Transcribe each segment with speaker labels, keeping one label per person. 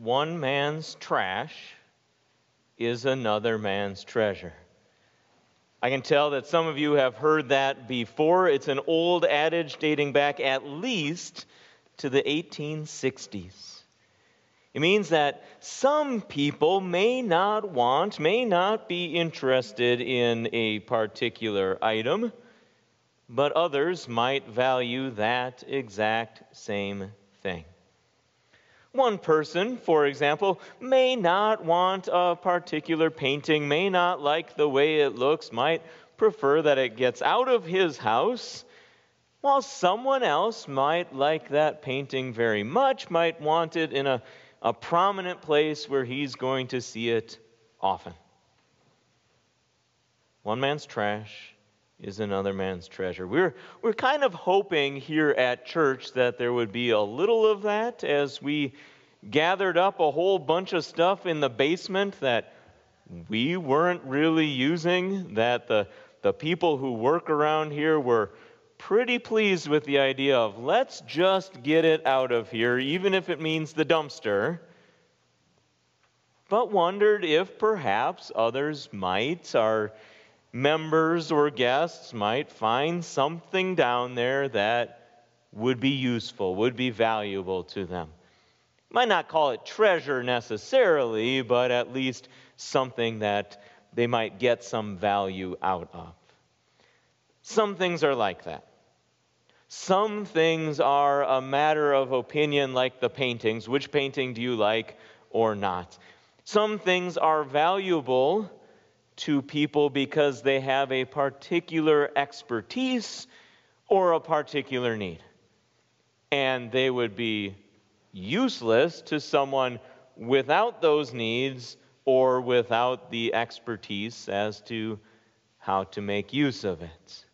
Speaker 1: one man's trash is another man's treasure. I can tell that some of you have heard that before. It's an old adage dating back at least to the 1860s. It means that some people may not want, may not be interested in a particular item, but others might value that exact same thing. One person, for example, may not want a particular painting, may not like the way it looks, might prefer that it gets out of his house, while someone else might like that painting very much, might want it in a, a prominent place where he's going to see it often. One man's trash is another man's treasure. We're, we're kind of hoping here at church that there would be a little of that as we gathered up a whole bunch of stuff in the basement that we weren't really using, that the, the people who work around here were pretty pleased with the idea of let's just get it out of here, even if it means the dumpster, but wondered if perhaps others might, our members or guests might find something down there that would be useful, would be valuable to them. Might not call it treasure necessarily, but at least something that they might get some value out of. Some things are like that. Some things are a matter of opinion, like the paintings. Which painting do you like or not? Some things are valuable to people because they have a particular expertise or a particular need. And they would be useless to someone without those needs or without the expertise as to how to make use of it.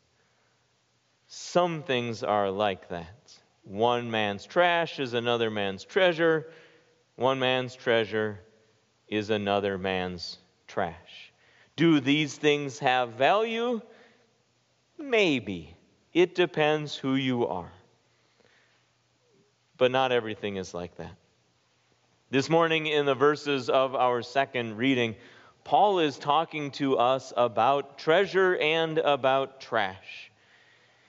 Speaker 1: Some things are like that. One man's trash is another man's treasure. One man's treasure is another man's trash. Do these things have value? Maybe. It depends who you are. But not everything is like that. This morning, in the verses of our second reading, Paul is talking to us about treasure and about trash.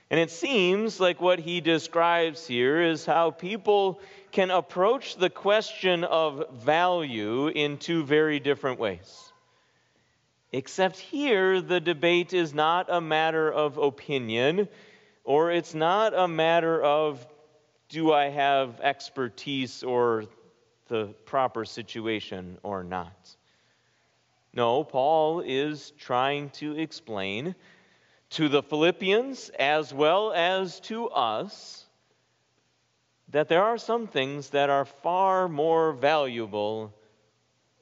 Speaker 1: And it seems like what he describes here is how people can approach the question of value in two very different ways. Except here, the debate is not a matter of opinion, or it's not a matter of do I have expertise or the proper situation or not? No, Paul is trying to explain to the Philippians as well as to us that there are some things that are far more valuable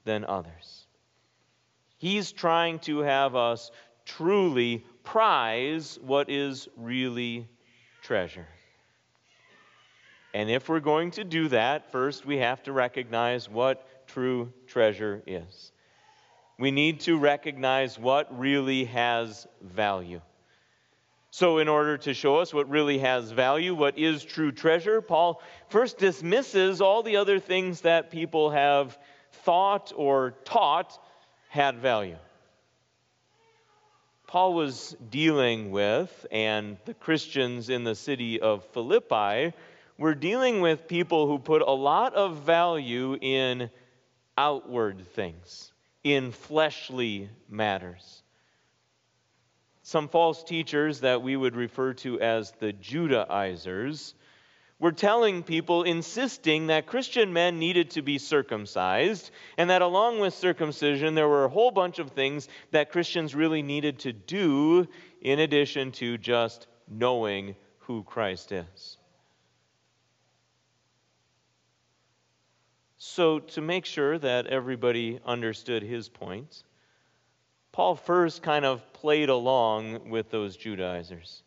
Speaker 1: than others. He's trying to have us truly prize what is really treasure. And if we're going to do that, first we have to recognize what true treasure is. We need to recognize what really has value. So, in order to show us what really has value, what is true treasure, Paul first dismisses all the other things that people have thought or taught had value. Paul was dealing with, and the Christians in the city of Philippi we're dealing with people who put a lot of value in outward things, in fleshly matters. Some false teachers that we would refer to as the Judaizers were telling people, insisting that Christian men needed to be circumcised, and that along with circumcision, there were a whole bunch of things that Christians really needed to do in addition to just knowing who Christ is. So, to make sure that everybody understood his point, Paul first kind of played along with those Judaizers.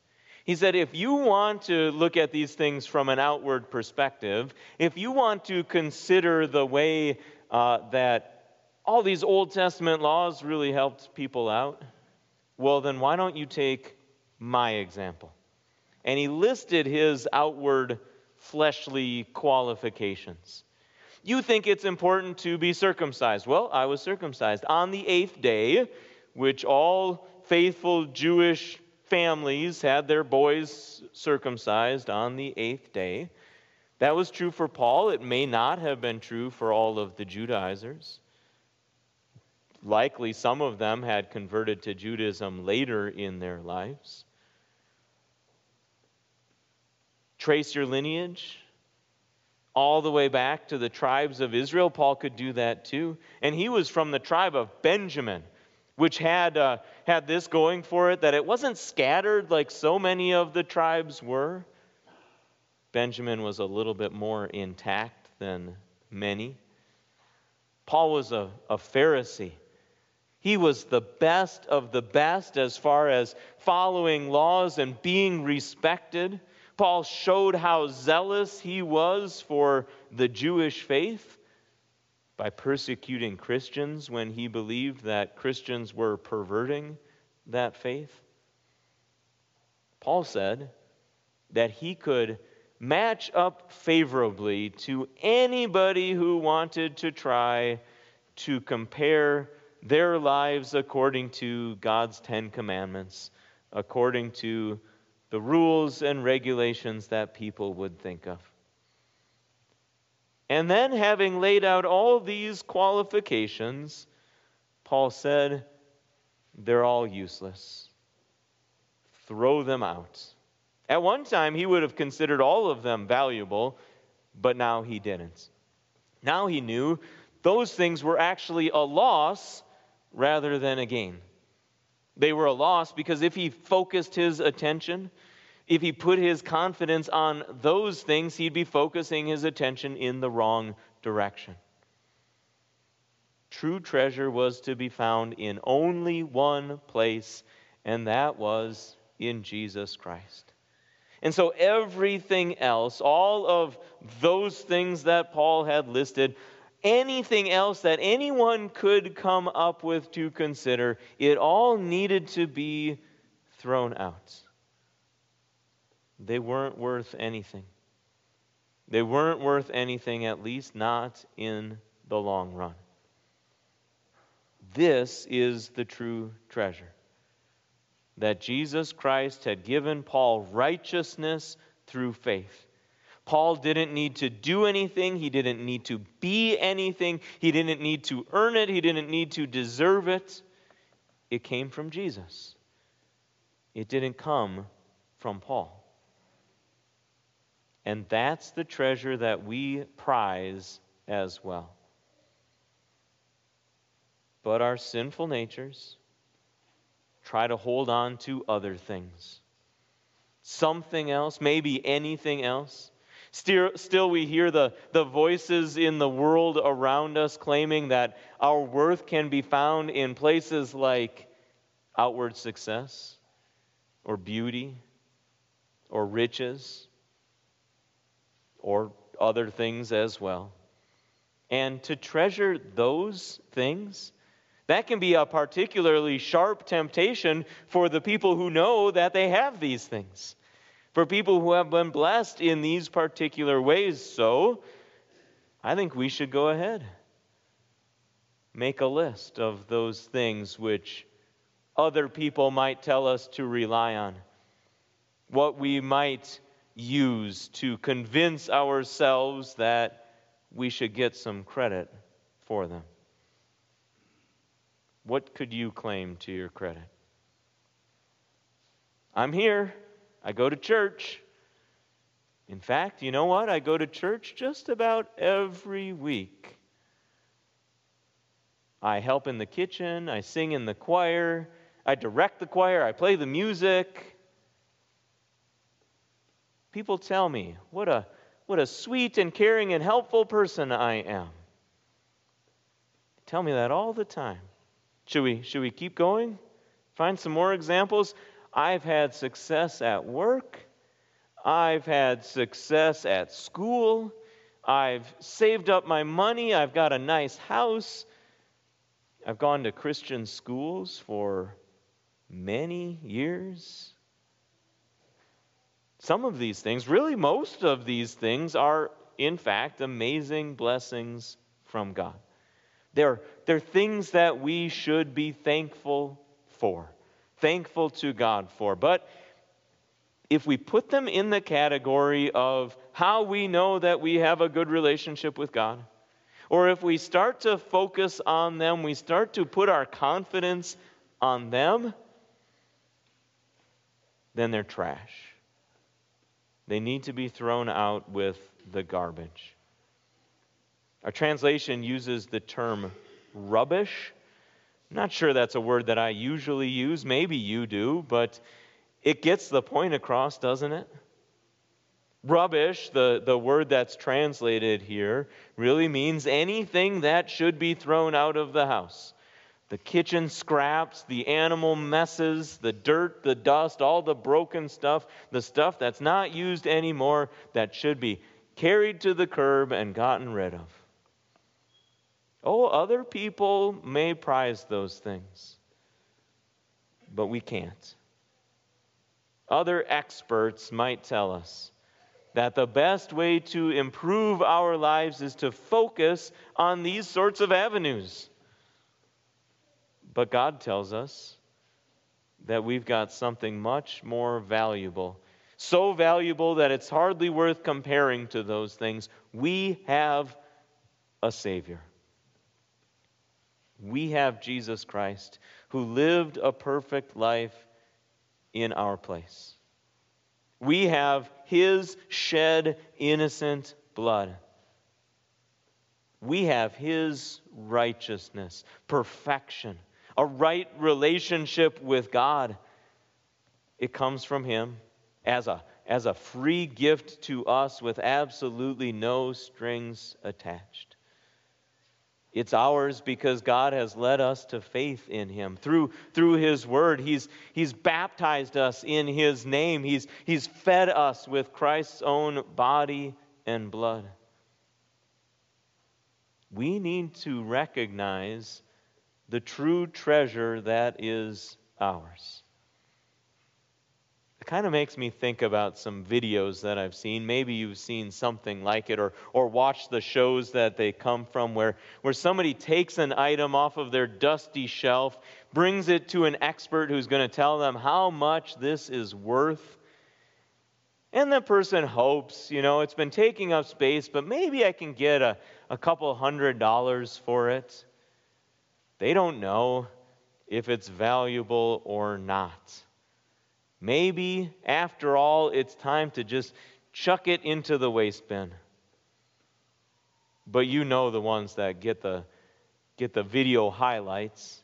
Speaker 1: He said, if you want to look at these things from an outward perspective, if you want to consider the way uh, that all these Old Testament laws really helped people out, well, then why don't you take my example? And he listed his outward fleshly qualifications. You think it's important to be circumcised. Well, I was circumcised on the eighth day, which all faithful Jewish families had their boys circumcised on the eighth day. That was true for Paul. It may not have been true for all of the Judaizers. Likely, some of them had converted to Judaism later in their lives. Trace your lineage all the way back to the tribes of Israel. Paul could do that too. And he was from the tribe of Benjamin, which had, uh, had this going for it that it wasn't scattered like so many of the tribes were. Benjamin was a little bit more intact than many. Paul was a, a Pharisee. He was the best of the best as far as following laws and being respected. Paul showed how zealous he was for the Jewish faith by persecuting Christians when he believed that Christians were perverting that faith. Paul said that he could match up favorably to anybody who wanted to try to compare their lives according to God's Ten Commandments, according to the rules and regulations that people would think of. And then, having laid out all these qualifications, Paul said, they're all useless. Throw them out. At one time, he would have considered all of them valuable, but now he didn't. Now he knew those things were actually a loss rather than a gain. They were a loss because if he focused his attention, if he put his confidence on those things, he'd be focusing his attention in the wrong direction. True treasure was to be found in only one place, and that was in Jesus Christ. And so everything else, all of those things that Paul had listed, anything else that anyone could come up with to consider, it all needed to be thrown out. They weren't worth anything. They weren't worth anything, at least not in the long run. This is the true treasure that Jesus Christ had given Paul righteousness through faith. Paul didn't need to do anything. He didn't need to be anything. He didn't need to earn it. He didn't need to deserve it. It came from Jesus. It didn't come from Paul. And that's the treasure that we prize as well. But our sinful natures try to hold on to other things. Something else, maybe anything else. Still, still, we hear the, the voices in the world around us claiming that our worth can be found in places like outward success, or beauty, or riches, or other things as well. And to treasure those things, that can be a particularly sharp temptation for the people who know that they have these things for people who have been blessed in these particular ways. So, I think we should go ahead. Make a list of those things which other people might tell us to rely on, what we might use to convince ourselves that we should get some credit for them. What could you claim to your credit? I'm here. I go to church. In fact, you know what? I go to church just about every week. I help in the kitchen, I sing in the choir, I direct the choir, I play the music. People tell me what a, what a sweet and caring and helpful person I am. They tell me that all the time. Should we, should we keep going? Find some more examples? I've had success at work. I've had success at school. I've saved up my money. I've got a nice house. I've gone to Christian schools for many years. Some of these things, really most of these things, are in fact, amazing blessings from God. They're, they're things that we should be thankful for, thankful to God for. But if we put them in the category of how we know that we have a good relationship with God, or if we start to focus on them, we start to put our confidence on them, then they're trash. They need to be thrown out with the garbage. Our translation uses the term rubbish. I'm not sure that's a word that I usually use. Maybe you do, but it gets the point across, doesn't it? Rubbish, the, the word that's translated here, really means anything that should be thrown out of the house. The kitchen scraps, the animal messes, the dirt, the dust, all the broken stuff, the stuff that's not used anymore that should be carried to the curb and gotten rid of. Oh, other people may prize those things, but we can't. Other experts might tell us that the best way to improve our lives is to focus on these sorts of avenues. But God tells us that we've got something much more valuable. So valuable that it's hardly worth comparing to those things. We have a Savior. We have Jesus Christ who lived a perfect life in our place. We have his shed innocent blood. We have his righteousness, perfection, a right relationship with God. It comes from him as a, as a free gift to us with absolutely no strings attached. It's ours because God has led us to faith in Him. Through, through His Word, he's, he's baptized us in His name. He's, he's fed us with Christ's own body and blood. We need to recognize the true treasure that is ours It kind of makes me think about some videos that I've seen. Maybe you've seen something like it or, or watched the shows that they come from where, where somebody takes an item off of their dusty shelf, brings it to an expert who's going to tell them how much this is worth. And the person hopes, you know, it's been taking up space, but maybe I can get a, a couple hundred dollars for it. They don't know if it's valuable or not. Maybe, after all, it's time to just chuck it into the waste bin. But you know the ones that get the, get the video highlights,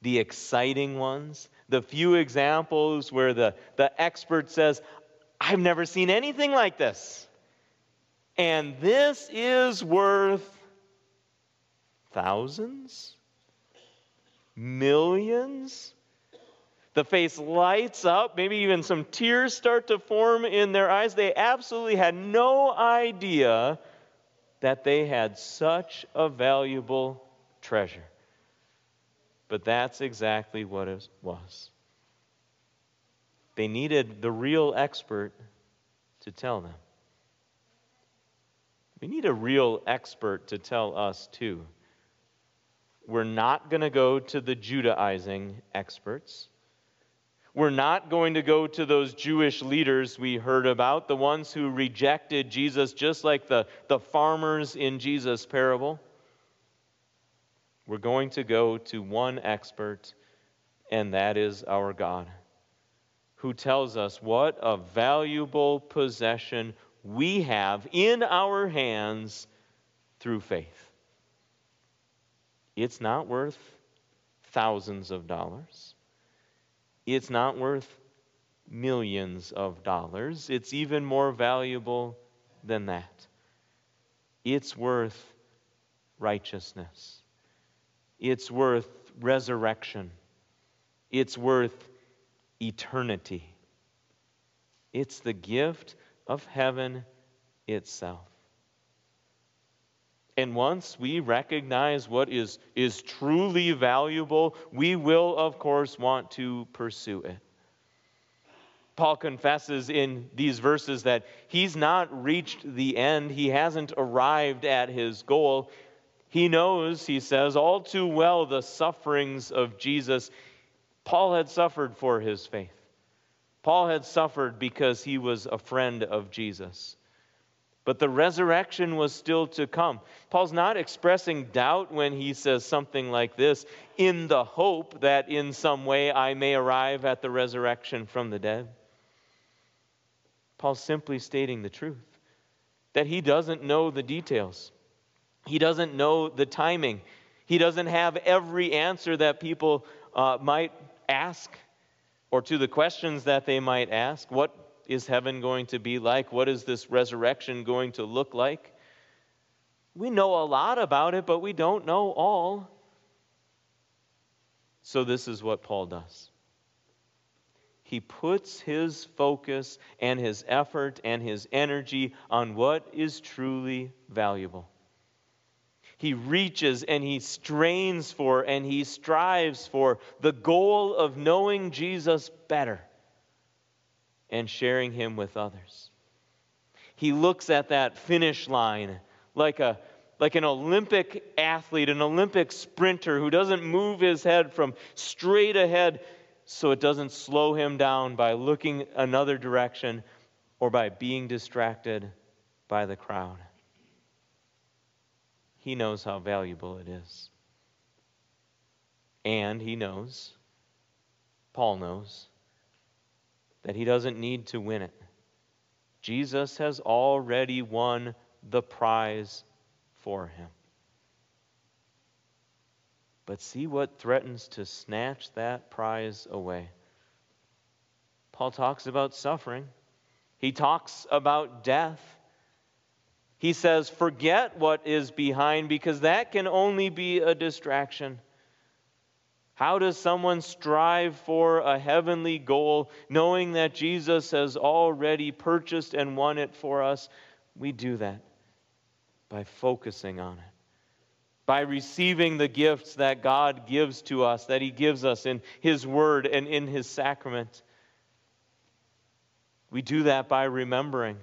Speaker 1: the exciting ones, the few examples where the, the expert says, I've never seen anything like this. And this is worth thousands, millions, the face lights up, maybe even some tears start to form in their eyes. They absolutely had no idea that they had such a valuable treasure. But that's exactly what it was. They needed the real expert to tell them. We need a real expert to tell us, too. We're not going to go to the Judaizing experts. We're not going to go to those Jewish leaders we heard about, the ones who rejected Jesus, just like the, the farmers in Jesus' parable. We're going to go to one expert, and that is our God, who tells us what a valuable possession we have in our hands through faith. It's not worth thousands of dollars. It's not worth millions of dollars. It's even more valuable than that. It's worth righteousness. It's worth resurrection. It's worth eternity. It's the gift of heaven itself. And once we recognize what is, is truly valuable, we will, of course, want to pursue it. Paul confesses in these verses that he's not reached the end, he hasn't arrived at his goal. He knows, he says, all too well the sufferings of Jesus. Paul had suffered for his faith. Paul had suffered because he was a friend of Jesus. But the resurrection was still to come. Paul's not expressing doubt when he says something like this in the hope that in some way I may arrive at the resurrection from the dead. Paul's simply stating the truth that he doesn't know the details, he doesn't know the timing, he doesn't have every answer that people uh, might ask or to the questions that they might ask. What is heaven going to be like? What is this resurrection going to look like? We know a lot about it, but we don't know all. So, this is what Paul does he puts his focus and his effort and his energy on what is truly valuable. He reaches and he strains for and he strives for the goal of knowing Jesus better and sharing him with others. He looks at that finish line like a like an Olympic athlete, an Olympic sprinter who doesn't move his head from straight ahead so it doesn't slow him down by looking another direction or by being distracted by the crowd. He knows how valuable it is. And he knows, Paul knows, that he doesn't need to win it. Jesus has already won the prize for him. But see what threatens to snatch that prize away. Paul talks about suffering, he talks about death. He says, Forget what is behind because that can only be a distraction. How does someone strive for a heavenly goal knowing that Jesus has already purchased and won it for us? We do that by focusing on it by receiving the gifts that God gives to us, that He gives us in His Word and in His sacrament. We do that by remembering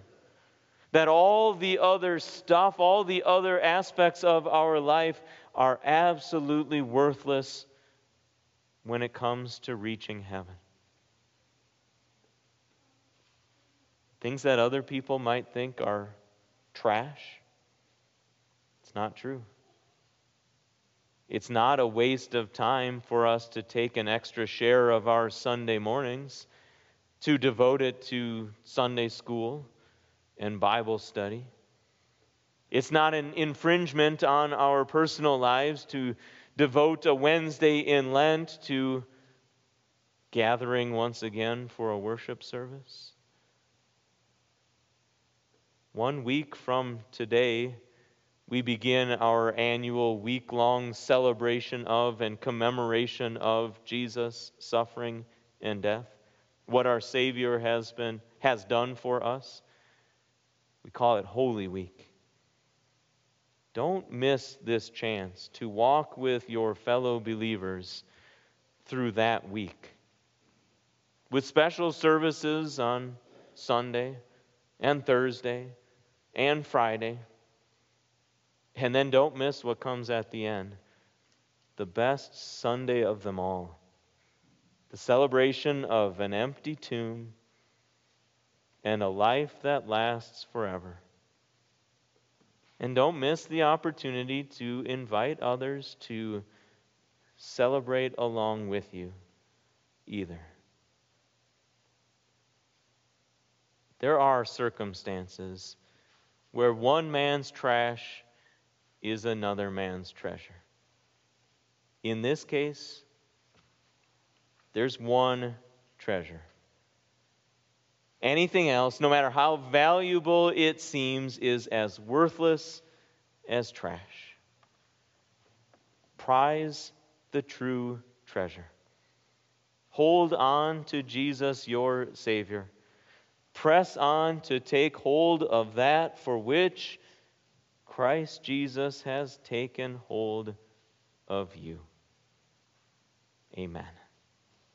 Speaker 1: that all the other stuff, all the other aspects of our life are absolutely worthless when it comes to reaching heaven. Things that other people might think are trash, it's not true. It's not a waste of time for us to take an extra share of our Sunday mornings to devote it to Sunday school and Bible study. It's not an infringement on our personal lives to devote a Wednesday in Lent to gathering once again for a worship service. One week from today, we begin our annual week long celebration of and commemoration of Jesus' suffering and death, what our Savior has, been, has done for us. We call it Holy Week. Don't miss this chance to walk with your fellow believers through that week. With special services on Sunday and Thursday and Friday and then don't miss what comes at the end the best Sunday of them all the celebration of an empty tomb and a life that lasts forever. And don't miss the opportunity to invite others to celebrate along with you either. There are circumstances where one man's trash is another man's treasure. In this case, there's one treasure. Anything else, no matter how valuable it seems, is as worthless as trash. Prize the true treasure. Hold on to Jesus, your Savior. Press on to take hold of that for which Christ Jesus has taken hold of you. Amen.